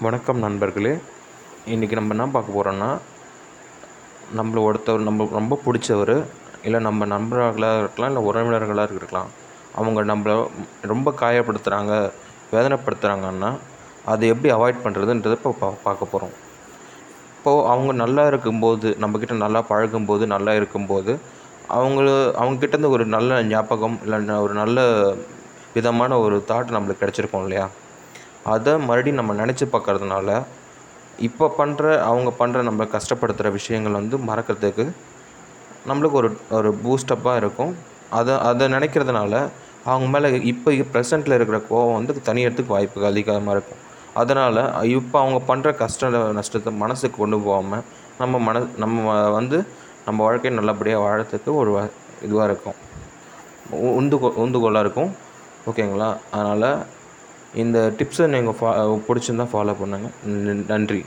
வணக்கம் நண்பர்களே. இன்றைக்கி நம்ம என்ன பார்க்க போகிறோன்னா நம்மள ஒருத்தவர் நம்மளுக்கு ரொம்ப பிடிச்சவர் இல்லை நம்ம நண்பர்களாக இருக்கலாம் இல்லை உறவினர்களாக இருக்கலாம் அவங்க நம்மள ரொம்ப காயப்படுத்துகிறாங்க வேதனைப்படுத்துகிறாங்கன்னா அதை எப்படி அவாய்ட் பண்ணுறதுன்றதை இப்போ பா பார்க்க போகிறோம் இப்போது அவங்க நல்லா இருக்கும்போது நம்மக்கிட்ட நல்லா பழகும்போது நல்லா இருக்கும்போது அவங்கள அவங்கக்கிட்டேருந்து ஒரு நல்ல ஞாபகம் இல்லை ஒரு நல்ல விதமான ஒரு தாட் நம்மளுக்கு கிடச்சிருக்கும் இல்லையா? அதை மறுபடியும் நம்ம நினச்சி பார்க்கறதுனால இப்போ பண்ணுற அவங்க பண்ணுற நம்ம கஷ்டப்படுத்துகிற விஷயங்கள் வந்து மறக்கிறதுக்கு நம்மளுக்கு ஒரு ஒரு பூஸ்டப்பாக இருக்கும். அதை அதை நினைக்கிறதுனால அவங்க மேலே இப்போ ப்ரெசண்ட்டில் இருக்கிற கோவம் வந்து தனியறதுக்கு வாய்ப்புகள் அதிகமாக இருக்கும். அதனால் இப்போ அவங்க பண்ணுற கஷ்ட நஷ்டத்தை மனசுக்கு கொண்டு போகாமல் நம்ம மன நம்ம வந்து நம்ம வாழ்க்கையை நல்லபடியாக வாழறதுக்கு ஒரு இதுவாக இருக்கும். உ உந்துகோ உந்துகோலாக இருக்கும். ஓகேங்களா? அதனால் இந்த டிப்ஸை நீங்கள் ஃபா பிடிச்சிருந்தா ஃபாலோ பண்ணுங்கள் நன்றி.